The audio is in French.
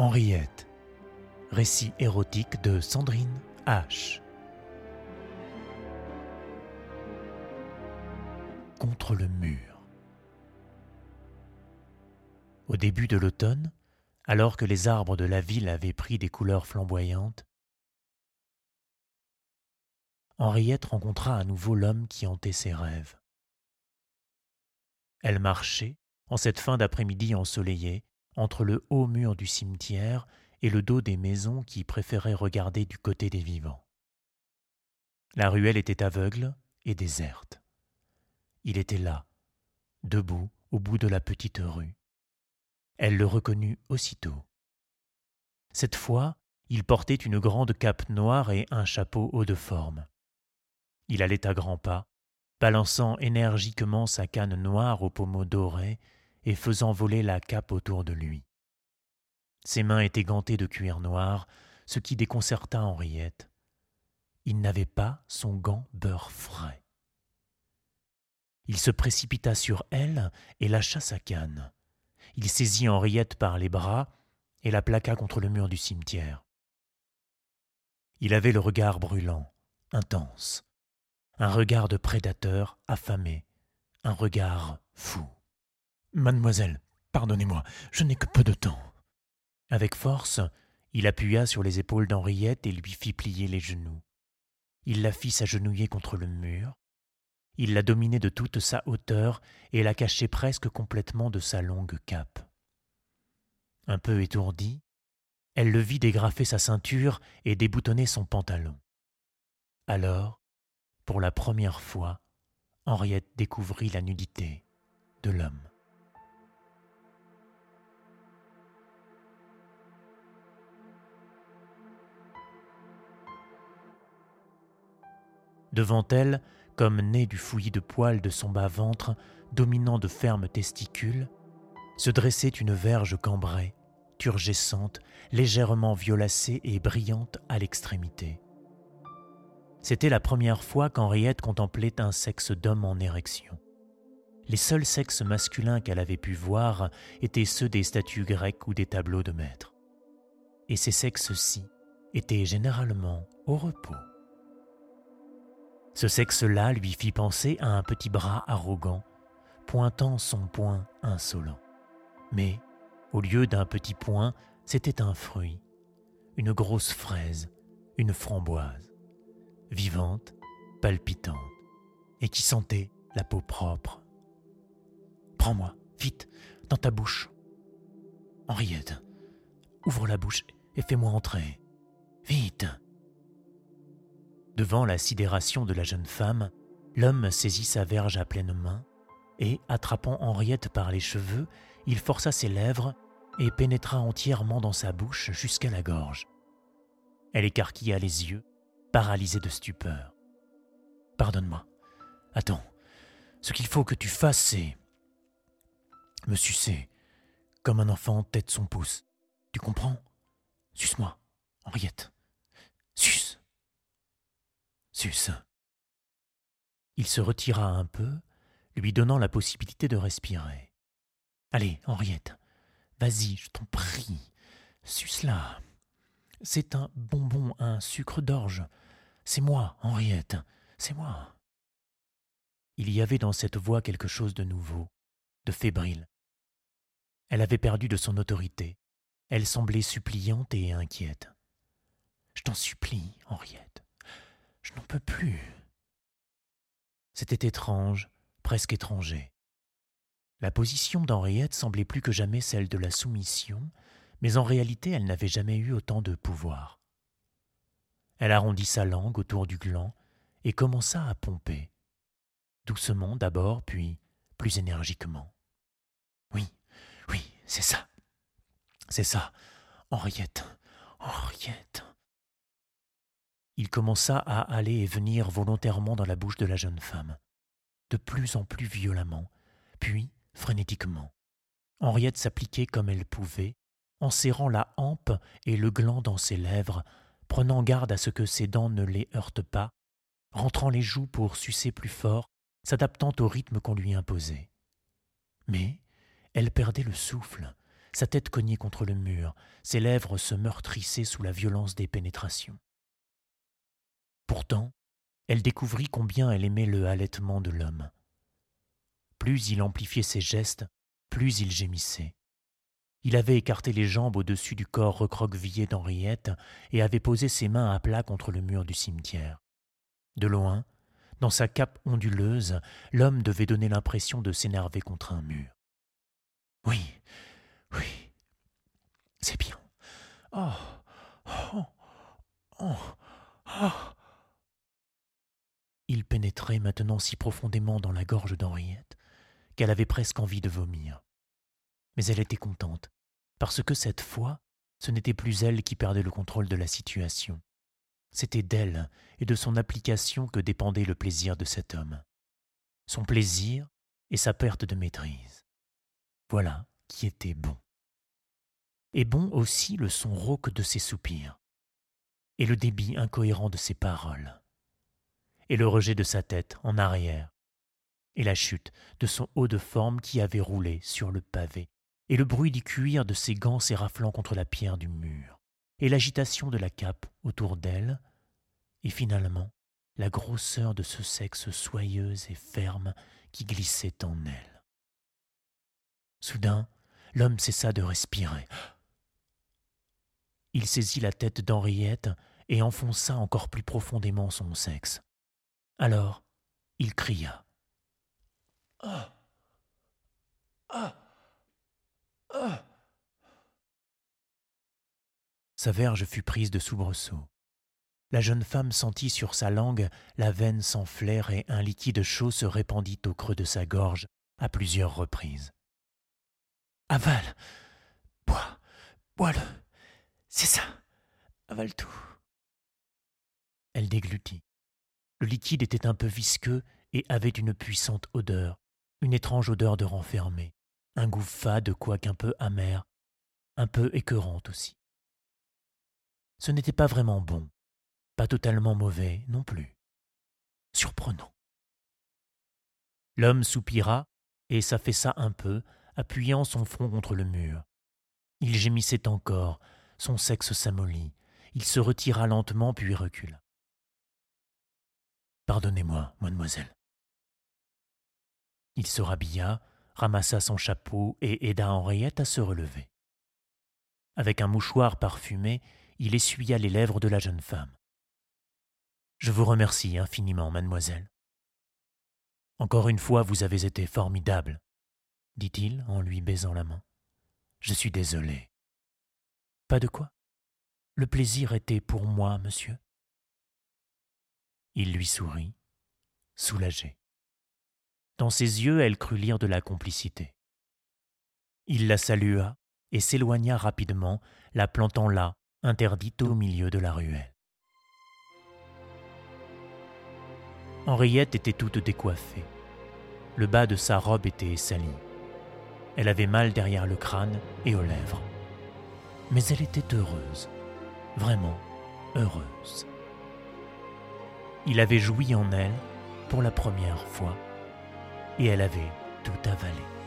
Henriette. Récit érotique de Sandrine H. Contre le mur. Au début de l'automne, alors que les arbres de la ville avaient pris des couleurs flamboyantes, Henriette rencontra à nouveau l'homme qui hantait ses rêves. Elle marchait, en cette fin d'après-midi ensoleillée, entre le haut mur du cimetière et le dos des maisons qui préféraient regarder du côté des vivants. La ruelle était aveugle et déserte. Il était là, debout au bout de la petite rue. Elle le reconnut aussitôt. Cette fois, il portait une grande cape noire et un chapeau haut de forme. Il allait à grands pas, balançant énergiquement sa canne noire aux pommeaux dorés et faisant voler la cape autour de lui. Ses mains étaient gantées de cuir noir, ce qui déconcerta Henriette. Il n'avait pas son gant beurre frais. Il se précipita sur elle et lâcha sa canne. Il saisit Henriette par les bras et la plaqua contre le mur du cimetière. Il avait le regard brûlant, intense, un regard de prédateur affamé, un regard fou. Mademoiselle, pardonnez-moi, je n'ai que peu de temps. Avec force, il appuya sur les épaules d'Henriette et lui fit plier les genoux. Il la fit s'agenouiller contre le mur. Il la dominait de toute sa hauteur et la cachait presque complètement de sa longue cape. Un peu étourdie, elle le vit dégrafer sa ceinture et déboutonner son pantalon. Alors, pour la première fois, Henriette découvrit la nudité de l'homme. Devant elle, comme né du fouillis de poils de son bas-ventre, dominant de fermes testicules, se dressait une verge cambrée, turgescente, légèrement violacée et brillante à l'extrémité. C'était la première fois qu'Henriette contemplait un sexe d'homme en érection. Les seuls sexes masculins qu'elle avait pu voir étaient ceux des statues grecques ou des tableaux de maîtres. Et ces sexes-ci étaient généralement au repos. Ce sexe-là lui fit penser à un petit bras arrogant, pointant son poing insolent. Mais, au lieu d'un petit poing, c'était un fruit, une grosse fraise, une framboise, vivante, palpitante, et qui sentait la peau propre. Prends-moi, vite, dans ta bouche. Henriette, ouvre la bouche et fais-moi entrer. Vite. Devant la sidération de la jeune femme, l'homme saisit sa verge à pleine main et, attrapant Henriette par les cheveux, il força ses lèvres et pénétra entièrement dans sa bouche jusqu'à la gorge. Elle écarquilla les yeux, paralysée de stupeur. Pardonne-moi. Attends. Ce qu'il faut que tu fasses, c'est me sucer, comme un enfant tête son pouce. Tu comprends? Suce-moi, Henriette. Suce. Il se retira un peu, lui donnant la possibilité de respirer. Allez, Henriette, vas-y, je t'en prie, suce-la. C'est un bonbon, un sucre d'orge. C'est moi, Henriette, c'est moi. Il y avait dans cette voix quelque chose de nouveau, de fébrile. Elle avait perdu de son autorité. Elle semblait suppliante et inquiète. Je t'en supplie, Henriette. Je n'en peux plus. C'était étrange, presque étranger. La position d'Henriette semblait plus que jamais celle de la soumission, mais en réalité elle n'avait jamais eu autant de pouvoir. Elle arrondit sa langue autour du gland et commença à pomper. Doucement d'abord, puis plus énergiquement. Oui, oui, c'est ça. C'est ça. Henriette, Henriette. Il commença à aller et venir volontairement dans la bouche de la jeune femme, de plus en plus violemment, puis frénétiquement. Henriette s'appliquait comme elle pouvait, en serrant la hampe et le gland dans ses lèvres, prenant garde à ce que ses dents ne les heurtent pas, rentrant les joues pour sucer plus fort, s'adaptant au rythme qu'on lui imposait. Mais elle perdait le souffle, sa tête cognée contre le mur, ses lèvres se meurtrissaient sous la violence des pénétrations. Pourtant, elle découvrit combien elle aimait le halètement de l'homme. Plus il amplifiait ses gestes, plus il gémissait. Il avait écarté les jambes au-dessus du corps recroquevillé d'Henriette et avait posé ses mains à plat contre le mur du cimetière. De loin, dans sa cape onduleuse, l'homme devait donner l'impression de s'énerver contre un mur. Oui, oui, c'est bien. Oh, oh, oh, oh. Pénétrait maintenant si profondément dans la gorge d'Henriette qu'elle avait presque envie de vomir. Mais elle était contente, parce que cette fois, ce n'était plus elle qui perdait le contrôle de la situation. C'était d'elle et de son application que dépendait le plaisir de cet homme. Son plaisir et sa perte de maîtrise. Voilà qui était bon. Et bon aussi le son rauque de ses soupirs, et le débit incohérent de ses paroles, et le rejet de sa tête en arrière, et la chute de son haut de forme qui avait roulé sur le pavé, et le bruit du cuir de ses gants s'éraflant contre la pierre du mur et l'agitation de la cape autour d'elle, et finalement la grosseur de ce sexe soyeux et ferme qui glissait en elle. Soudain, l'homme cessa de respirer. Il saisit la tête d'Henriette et enfonça encore plus profondément son sexe. Alors, il cria. Ah. Ah. Ah. Sa verge fut prise de soubresaut. La jeune femme sentit sur sa langue la veine s'enfler et un liquide chaud se répandit au creux de sa gorge à plusieurs reprises. Avale Bois Bois-le C'est ça Avale tout Elle déglutit. Le liquide était un peu visqueux et avait une puissante odeur, une étrange odeur de renfermé, un goût fade quoiqu'un peu amer, un peu écœurante aussi. Ce n'était pas vraiment bon, pas totalement mauvais non plus. Surprenant. L'homme soupira et s'affaissa un peu, appuyant son front contre le mur. Il gémissait encore, son sexe s'amollit. Il se retira lentement puis recula. Pardonnez-moi, mademoiselle. Il se rhabilla, ramassa son chapeau et aida Henriette à se relever. Avec un mouchoir parfumé, il essuya les lèvres de la jeune femme. Je vous remercie infiniment, mademoiselle. Encore une fois, vous avez été formidable, dit-il en lui baisant la main. Je suis désolé. Pas de quoi. Le plaisir était pour moi, monsieur. Il lui sourit, soulagé. Dans ses yeux, elle crut lire de la complicité. Il la salua et s'éloigna rapidement, la plantant là, interdite au milieu de la ruelle. Henriette était toute décoiffée. Le bas de sa robe était sali. Elle avait mal derrière le crâne et aux lèvres. Mais elle était heureuse, vraiment heureuse. Il avait joui en elle pour la première fois et elle avait tout avalé.